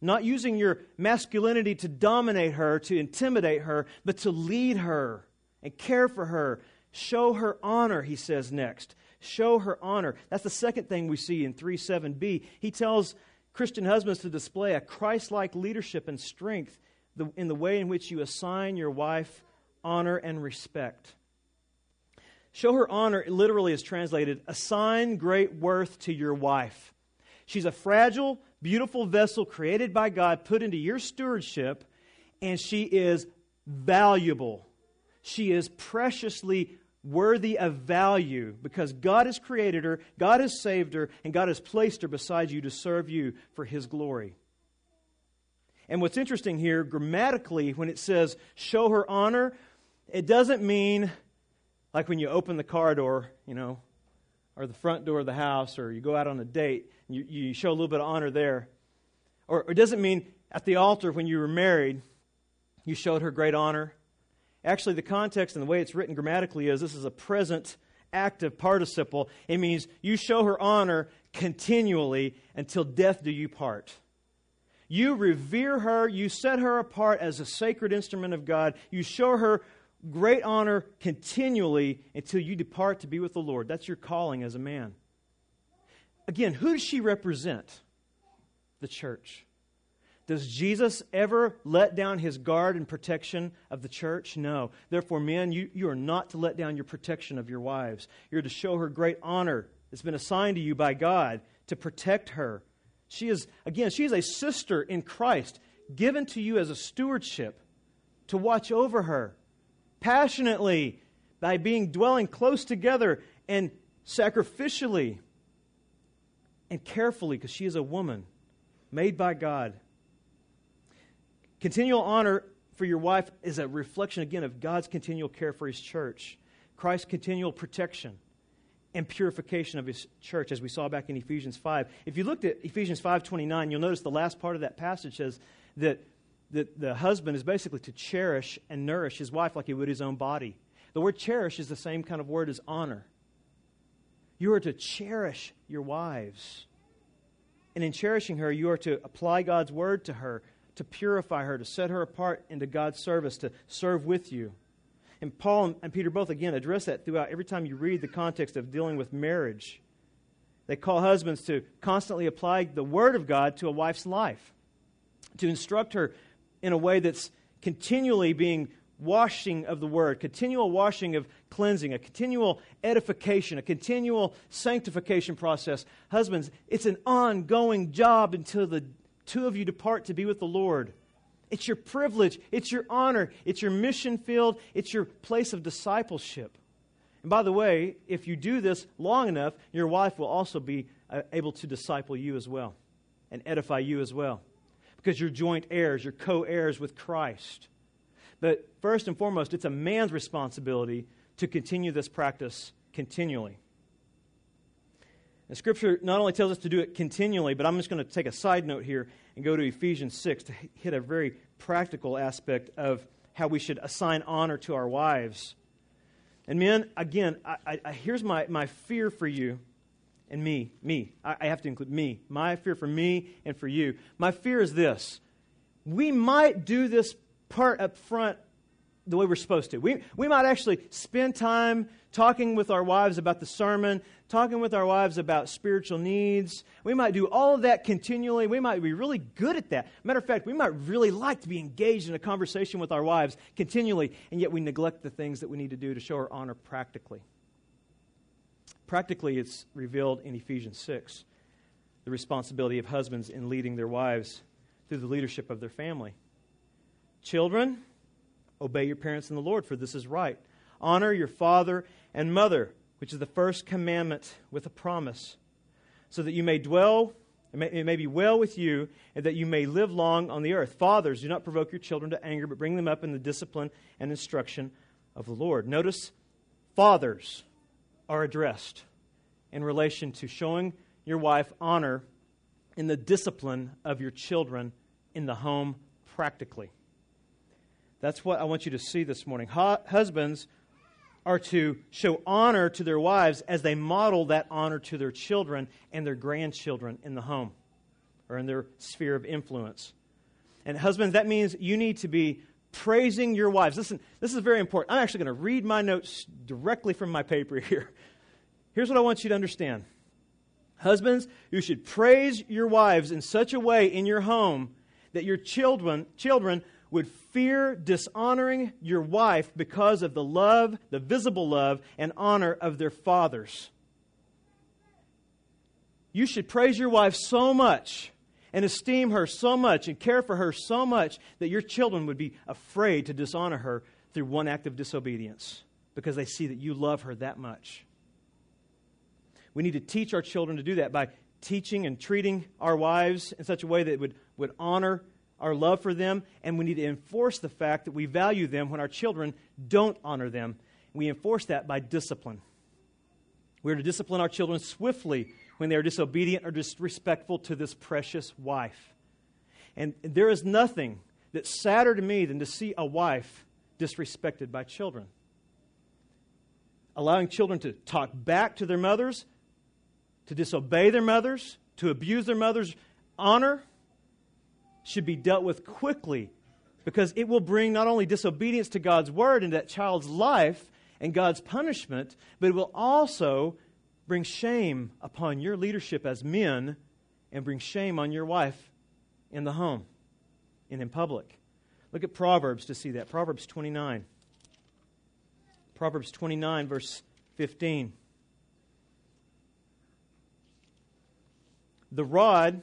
not using your masculinity to dominate her, to intimidate her, but to lead her and care for her Show her honor, he says next. Show her honor. That's the second thing we see in 3 7b. He tells Christian husbands to display a Christ like leadership and strength in the way in which you assign your wife honor and respect. Show her honor, literally is translated, assign great worth to your wife. She's a fragile, beautiful vessel created by God, put into your stewardship, and she is valuable. She is preciously worthy of value because God has created her, God has saved her, and God has placed her beside you to serve you for His glory. And what's interesting here, grammatically, when it says show her honor, it doesn't mean like when you open the car door, you know, or the front door of the house, or you go out on a date, you, you show a little bit of honor there. Or, or it doesn't mean at the altar when you were married, you showed her great honor. Actually, the context and the way it's written grammatically is this is a present active participle. It means you show her honor continually until death do you part. You revere her, you set her apart as a sacred instrument of God, you show her great honor continually until you depart to be with the Lord. That's your calling as a man. Again, who does she represent? The church. Does Jesus ever let down his guard and protection of the church? No. Therefore, men, you, you are not to let down your protection of your wives. You're to show her great honor that's been assigned to you by God to protect her. She is, again, she is a sister in Christ, given to you as a stewardship to watch over her passionately by being dwelling close together and sacrificially and carefully because she is a woman made by God. Continual honor for your wife is a reflection, again, of God's continual care for his church, Christ's continual protection and purification of his church, as we saw back in Ephesians 5. If you looked at Ephesians 5.29, you'll notice the last part of that passage says that that the husband is basically to cherish and nourish his wife like he would his own body. The word cherish is the same kind of word as honor. You are to cherish your wives. And in cherishing her, you are to apply God's word to her, to purify her, to set her apart into God's service, to serve with you. And Paul and Peter both, again, address that throughout every time you read the context of dealing with marriage. They call husbands to constantly apply the word of God to a wife's life, to instruct her in a way that's continually being washing of the word, continual washing of cleansing, a continual edification, a continual sanctification process. Husbands, it's an ongoing job until the two of you depart to be with the Lord. It's your privilege, it's your honor, it's your mission field, it's your place of discipleship. And by the way, if you do this long enough, your wife will also be uh, able to disciple you as well and edify you as well because you're joint heirs, you're co heirs with Christ. But first and foremost, it's a man's responsibility to continue this practice continually. And Scripture not only tells us to do it continually, but I'm just going to take a side note here and go to Ephesians 6 to hit a very practical aspect of how we should assign honor to our wives. And men, again, I, I, here's my, my fear for you and me, me. I, I have to include me. My fear for me and for you. My fear is this we might do this part up front the way we're supposed to. We, we might actually spend time talking with our wives about the sermon, talking with our wives about spiritual needs. We might do all of that continually. We might be really good at that. Matter of fact, we might really like to be engaged in a conversation with our wives continually, and yet we neglect the things that we need to do to show our honor practically. Practically, it's revealed in Ephesians 6 the responsibility of husbands in leading their wives through the leadership of their family. Children, obey your parents in the Lord, for this is right. Honor your father and mother, which is the first commandment with a promise, so that you may dwell, it may, it may be well with you, and that you may live long on the earth. Fathers, do not provoke your children to anger, but bring them up in the discipline and instruction of the Lord. Notice, fathers are addressed in relation to showing your wife honor in the discipline of your children in the home practically. That's what I want you to see this morning. Husbands are to show honor to their wives as they model that honor to their children and their grandchildren in the home or in their sphere of influence. And husbands, that means you need to be praising your wives. Listen, this is very important. I'm actually going to read my notes directly from my paper [laughs] here. Here's what I want you to understand Husbands, you should praise your wives in such a way in your home that your children, children would fear dishonoring your wife because of the love, the visible love, and honor of their fathers. You should praise your wife so much and esteem her so much and care for her so much that your children would be afraid to dishonor her through one act of disobedience because they see that you love her that much. We need to teach our children to do that by teaching and treating our wives in such a way that would, would honor our love for them, and we need to enforce the fact that we value them when our children don't honor them. We enforce that by discipline. We are to discipline our children swiftly when they are disobedient or disrespectful to this precious wife. And there is nothing that's sadder to me than to see a wife disrespected by children. Allowing children to talk back to their mothers, to disobey their mothers, to abuse their mother's honor, should be dealt with quickly because it will bring not only disobedience to God's word in that child's life and God's punishment, but it will also bring shame upon your leadership as men and bring shame on your wife in the home and in public. Look at Proverbs to see that. Proverbs 29. Proverbs 29, verse 15. The rod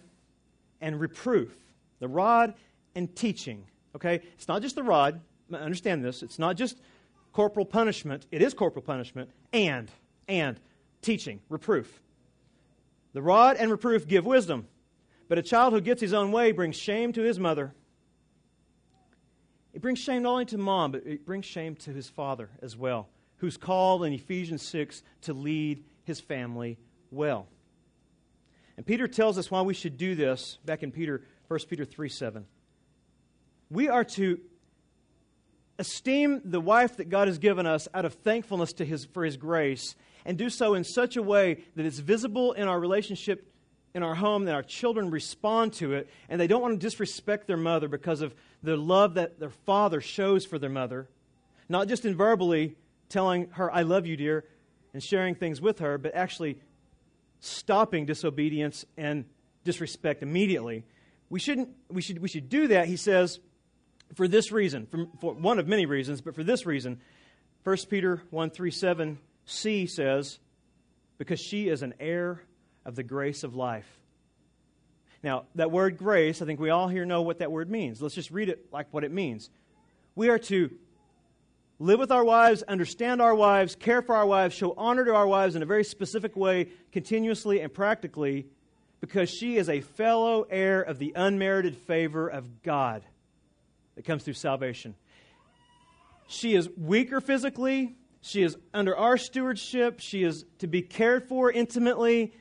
and reproof the rod and teaching. Okay? It's not just the rod. Understand this. It's not just corporal punishment. It is corporal punishment and, and teaching, reproof. The rod and reproof give wisdom, but a child who gets his own way brings shame to his mother. It brings shame not only to mom, but it brings shame to his father as well, who's called in Ephesians 6 to lead his family well. And Peter tells us why we should do this back in Peter 1 Peter 3 7. We are to esteem the wife that God has given us out of thankfulness to his, for His grace and do so in such a way that it's visible in our relationship in our home, that our children respond to it, and they don't want to disrespect their mother because of the love that their father shows for their mother. Not just in verbally telling her, I love you, dear, and sharing things with her, but actually stopping disobedience and disrespect immediately we shouldn't we should we should do that he says for this reason for, for one of many reasons but for this reason. 1 peter 1 3 7 c says because she is an heir of the grace of life. Now that word grace i think we all here know what that word means. Let's just read it like what it means. We are to live with our wives understand our wives care for our wives show honor to our wives in a very specific way continuously and practically because she is a fellow heir of the unmerited favor of God that comes through salvation. She is weaker physically, she is under our stewardship, she is to be cared for intimately,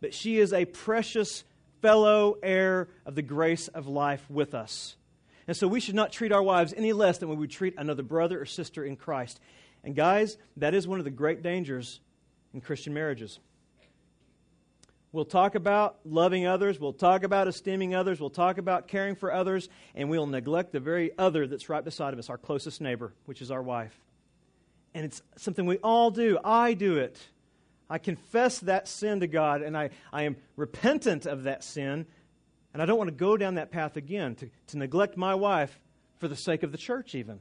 but she is a precious fellow heir of the grace of life with us. And so we should not treat our wives any less than we would treat another brother or sister in Christ. And guys, that is one of the great dangers in Christian marriages. We'll talk about loving others. We'll talk about esteeming others. We'll talk about caring for others. And we'll neglect the very other that's right beside of us, our closest neighbor, which is our wife. And it's something we all do. I do it. I confess that sin to God, and I, I am repentant of that sin. And I don't want to go down that path again, to, to neglect my wife for the sake of the church, even.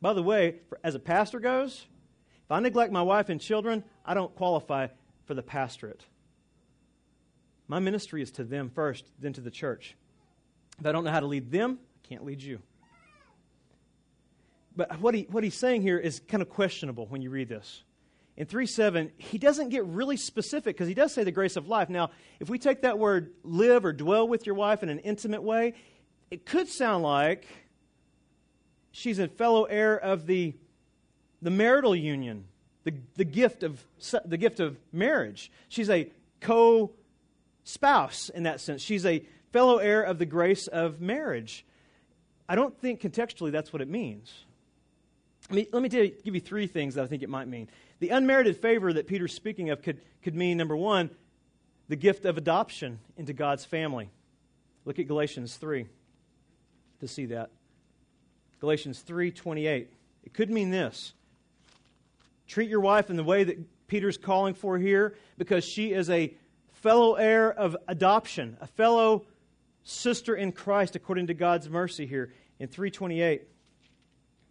By the way, for, as a pastor goes, if I neglect my wife and children, I don't qualify for the pastorate. My ministry is to them first, then to the church. If I don't know how to lead them, I can't lead you. But what, he, what he's saying here is kind of questionable when you read this. In 3 7, he doesn't get really specific because he does say the grace of life. Now, if we take that word live or dwell with your wife in an intimate way, it could sound like she's a fellow heir of the, the marital union, the, the, gift of, the gift of marriage. She's a co spouse in that sense. She's a fellow heir of the grace of marriage. I don't think contextually that's what it means. Let me, let me you, give you three things that I think it might mean. The unmerited favor that Peter's speaking of could, could mean, number one, the gift of adoption into God's family. Look at Galatians 3 to see that. Galatians 3:28. It could mean this. Treat your wife in the way that Peter's calling for here because she is a fellow heir of adoption, a fellow sister in Christ according to God's mercy here in 328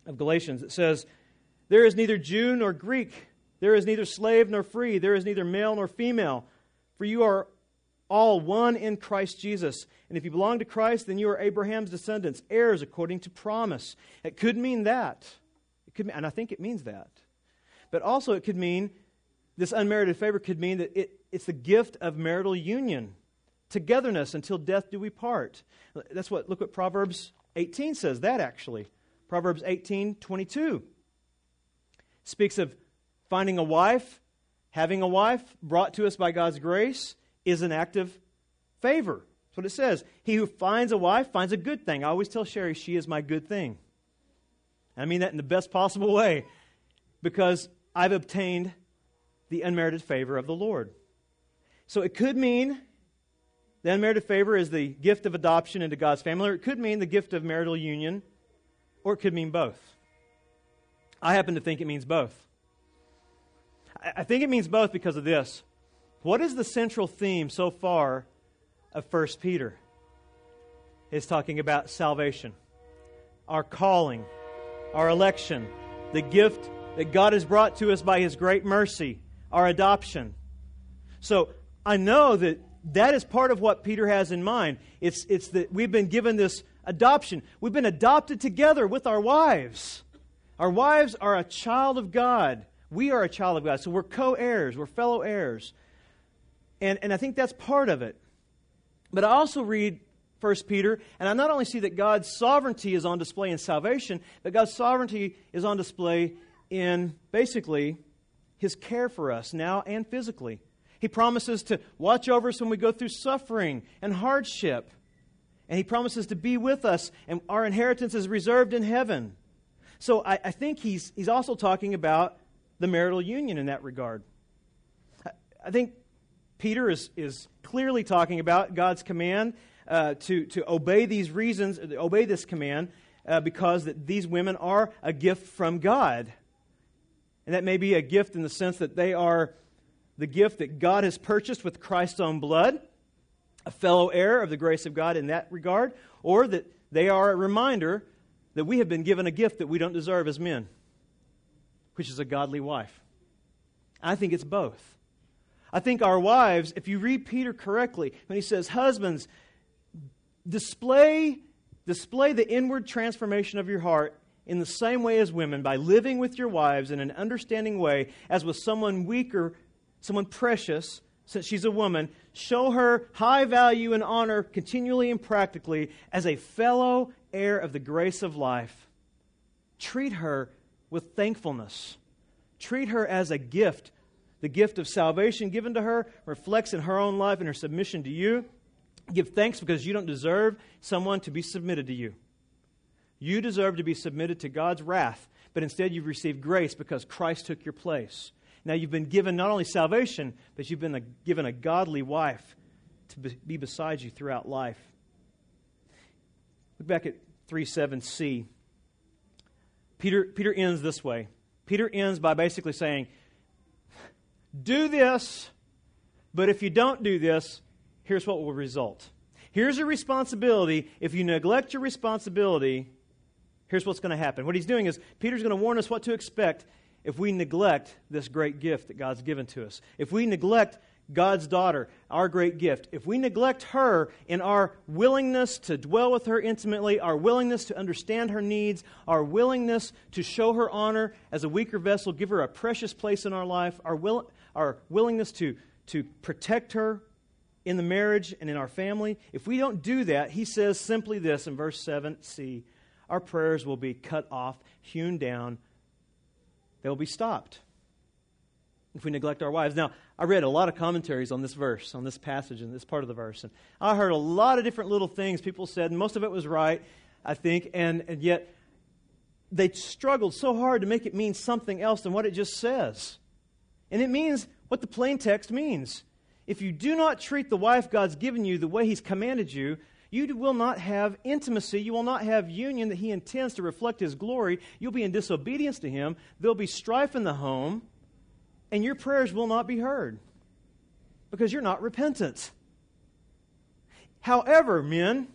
of Galatians. It says, There is neither Jew nor Greek, there is neither slave nor free, there is neither male nor female, for you are all one in Christ Jesus. And if you belong to Christ, then you are Abraham's descendants, heirs according to promise. It could mean that. It could, mean, and I think it means that. But also, it could mean this unmerited favor could mean that it, it's the gift of marital union, togetherness until death do we part. That's what, look what Proverbs 18 says, that actually. Proverbs 18 22 speaks of finding a wife, having a wife brought to us by God's grace is an act of favor. That's what it says. He who finds a wife finds a good thing. I always tell Sherry, she is my good thing. I mean that in the best possible way because I've obtained the unmerited favor of the Lord. So it could mean the unmerited favor is the gift of adoption into God's family, or it could mean the gift of marital union, or it could mean both. I happen to think it means both. I think it means both because of this. What is the central theme so far of 1 Peter? It's talking about salvation, our calling, our election, the gift that God has brought to us by His great mercy, our adoption. So I know that that is part of what Peter has in mind. It's, it's that we've been given this adoption. We've been adopted together with our wives. Our wives are a child of God. We are a child of God. So we're co heirs, we're fellow heirs. And, and I think that's part of it. But I also read 1 Peter, and I not only see that God's sovereignty is on display in salvation, but God's sovereignty is on display in basically his care for us now and physically. He promises to watch over us when we go through suffering and hardship. And he promises to be with us, and our inheritance is reserved in heaven. So I, I think he's, he's also talking about the marital union in that regard. I, I think Peter is, is clearly talking about God's command uh, to, to obey these reasons, obey this command, uh, because that these women are a gift from God. And that may be a gift in the sense that they are the gift that God has purchased with Christ's own blood, a fellow heir of the grace of God in that regard, or that they are a reminder that we have been given a gift that we don't deserve as men, which is a godly wife. I think it's both. I think our wives, if you read Peter correctly, when he says, Husbands, display, display the inward transformation of your heart in the same way as women by living with your wives in an understanding way as with someone weaker, someone precious, since she's a woman. Show her high value and honor continually and practically as a fellow heir of the grace of life. Treat her with thankfulness. Treat her as a gift the gift of salvation given to her reflects in her own life and her submission to you. Give thanks because you don't deserve someone to be submitted to you. You deserve to be submitted to God's wrath, but instead you've received grace because Christ took your place. Now you've been given not only salvation, but you've been a, given a godly wife to be beside you throughout life. Look back at 3 7c. Peter, Peter ends this way. Peter ends by basically saying, do this, but if you don't do this, here's what will result. Here's a responsibility. If you neglect your responsibility, here's what's going to happen. What he's doing is, Peter's going to warn us what to expect if we neglect this great gift that God's given to us. If we neglect God's daughter, our great gift, if we neglect her in our willingness to dwell with her intimately, our willingness to understand her needs, our willingness to show her honor as a weaker vessel, give her a precious place in our life, our, will, our willingness to, to protect her in the marriage and in our family, if we don't do that, he says simply this in verse 7c our prayers will be cut off, hewn down, they'll be stopped if we neglect our wives. Now, I read a lot of commentaries on this verse, on this passage, and this part of the verse, and I heard a lot of different little things people said, and most of it was right, I think, and, and yet they struggled so hard to make it mean something else than what it just says. And it means what the plain text means. If you do not treat the wife God's given you the way He's commanded you, you will not have intimacy. You will not have union that He intends to reflect His glory. You'll be in disobedience to Him. There'll be strife in the home and your prayers will not be heard because you're not repentant. However, men,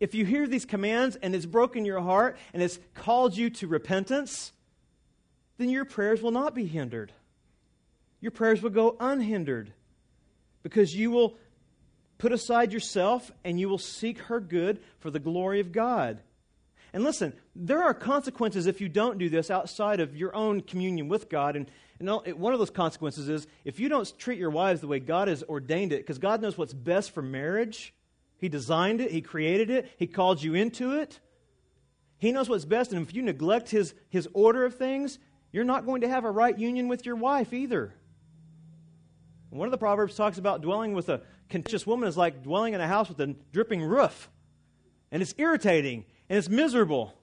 if you hear these commands and it's broken your heart and it's called you to repentance, then your prayers will not be hindered. Your prayers will go unhindered because you will put aside yourself and you will seek her good for the glory of God. And listen, there are consequences if you don't do this outside of your own communion with God. And, and one of those consequences is if you don't treat your wives the way God has ordained it, because God knows what's best for marriage, He designed it, He created it, He called you into it. He knows what's best. And if you neglect His, his order of things, you're not going to have a right union with your wife either. One of the Proverbs talks about dwelling with a contentious woman is like dwelling in a house with a dripping roof. And it's irritating and it's miserable.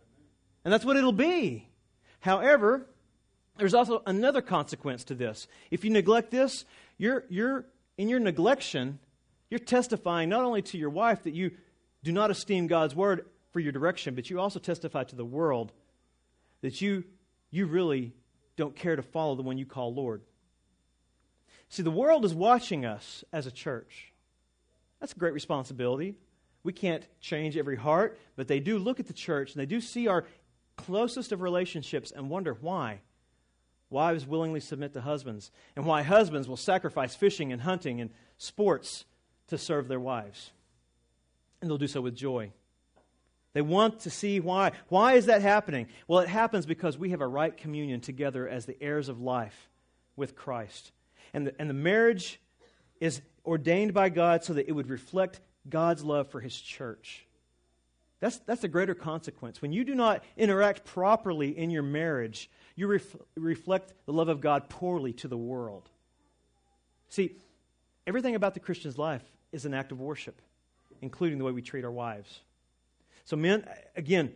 And that's what it'll be. However, there's also another consequence to this. If you neglect this, you're, you're in your neglection, you're testifying not only to your wife that you do not esteem God's word for your direction, but you also testify to the world that you, you really don't care to follow the one you call Lord. See, the world is watching us as a church. That's a great responsibility. We can't change every heart, but they do look at the church and they do see our closest of relationships and wonder why. Wives willingly submit to husbands, and why husbands will sacrifice fishing and hunting and sports to serve their wives. And they'll do so with joy. They want to see why. Why is that happening? Well, it happens because we have a right communion together as the heirs of life with Christ. And the, and the marriage is ordained by God so that it would reflect God's love for his church. That's, that's a greater consequence. When you do not interact properly in your marriage, you ref, reflect the love of God poorly to the world. See, everything about the Christian's life is an act of worship, including the way we treat our wives. So, men, again,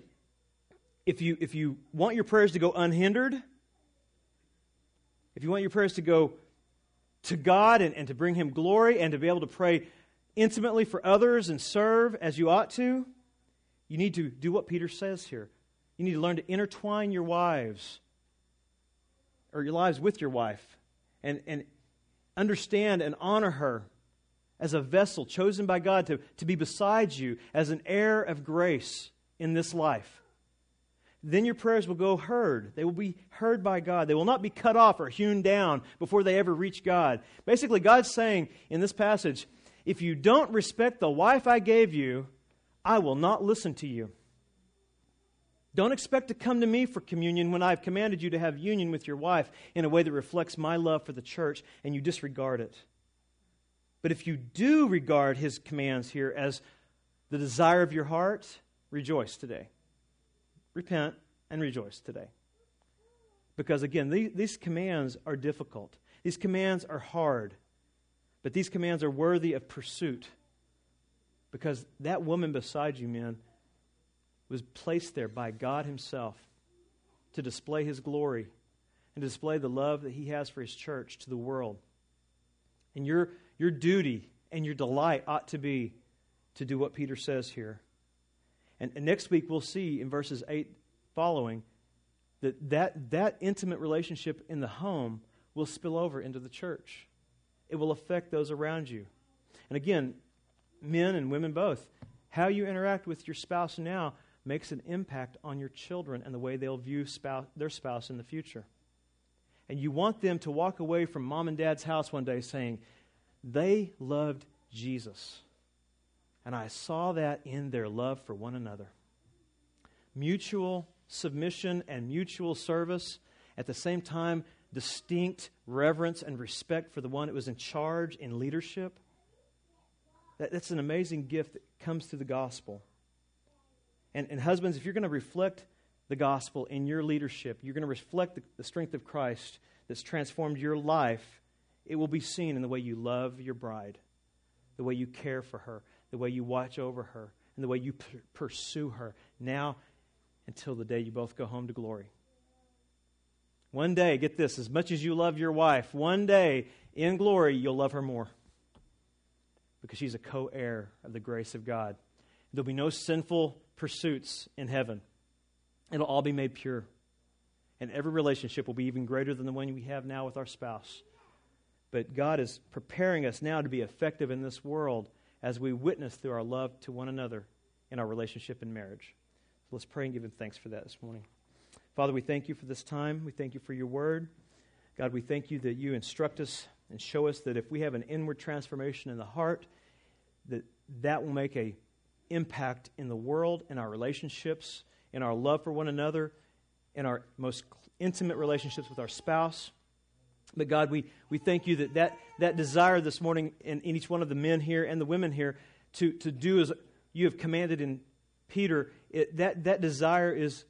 if you, if you want your prayers to go unhindered, if you want your prayers to go to God and, and to bring Him glory and to be able to pray intimately for others and serve as you ought to, you need to do what Peter says here. You need to learn to intertwine your wives or your lives with your wife and, and understand and honor her as a vessel chosen by God to, to be beside you as an heir of grace in this life. Then your prayers will go heard. They will be heard by God. They will not be cut off or hewn down before they ever reach God. Basically, God's saying in this passage, if you don't respect the wife I gave you, I will not listen to you. Don't expect to come to me for communion when I've commanded you to have union with your wife in a way that reflects my love for the church and you disregard it. But if you do regard his commands here as the desire of your heart, rejoice today. Repent and rejoice today. Because again, these, these commands are difficult, these commands are hard. But these commands are worthy of pursuit because that woman beside you, men, was placed there by God Himself to display His glory and to display the love that He has for His church to the world. And your, your duty and your delight ought to be to do what Peter says here. And, and next week we'll see in verses 8 following that, that that intimate relationship in the home will spill over into the church it will affect those around you. And again, men and women both, how you interact with your spouse now makes an impact on your children and the way they'll view spouse, their spouse in the future. And you want them to walk away from mom and dad's house one day saying, they loved Jesus. And I saw that in their love for one another. Mutual submission and mutual service at the same time distinct reverence and respect for the one that was in charge in leadership. That, that's an amazing gift that comes through the gospel. And, and husbands, if you're going to reflect the gospel in your leadership, you're going to reflect the, the strength of Christ that's transformed your life, it will be seen in the way you love your bride, the way you care for her, the way you watch over her, and the way you pursue her now until the day you both go home to glory. One day, get this, as much as you love your wife, one day in glory you'll love her more because she's a co heir of the grace of God. There'll be no sinful pursuits in heaven, it'll all be made pure. And every relationship will be even greater than the one we have now with our spouse. But God is preparing us now to be effective in this world as we witness through our love to one another in our relationship and marriage. So let's pray and give Him thanks for that this morning. Father, we thank you for this time. We thank you for your word. God, we thank you that you instruct us and show us that if we have an inward transformation in the heart, that that will make a impact in the world, in our relationships, in our love for one another, in our most intimate relationships with our spouse. But God, we, we thank you that, that that desire this morning in, in each one of the men here and the women here to, to do as you have commanded in Peter, it, that, that desire is,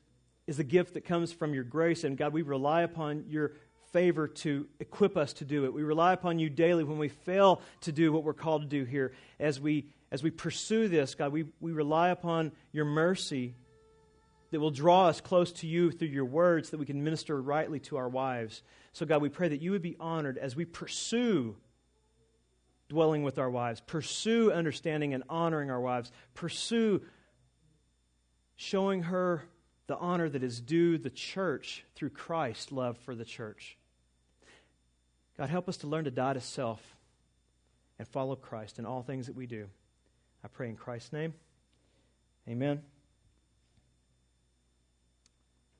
is a gift that comes from your grace. And God, we rely upon your favor to equip us to do it. We rely upon you daily when we fail to do what we're called to do here. As we, as we pursue this, God, we, we rely upon your mercy that will draw us close to you through your words that we can minister rightly to our wives. So, God, we pray that you would be honored as we pursue dwelling with our wives, pursue understanding and honoring our wives, pursue showing her the honor that is due the church through Christ's love for the church. God, help us to learn to die to self and follow Christ in all things that we do. I pray in Christ's name. Amen.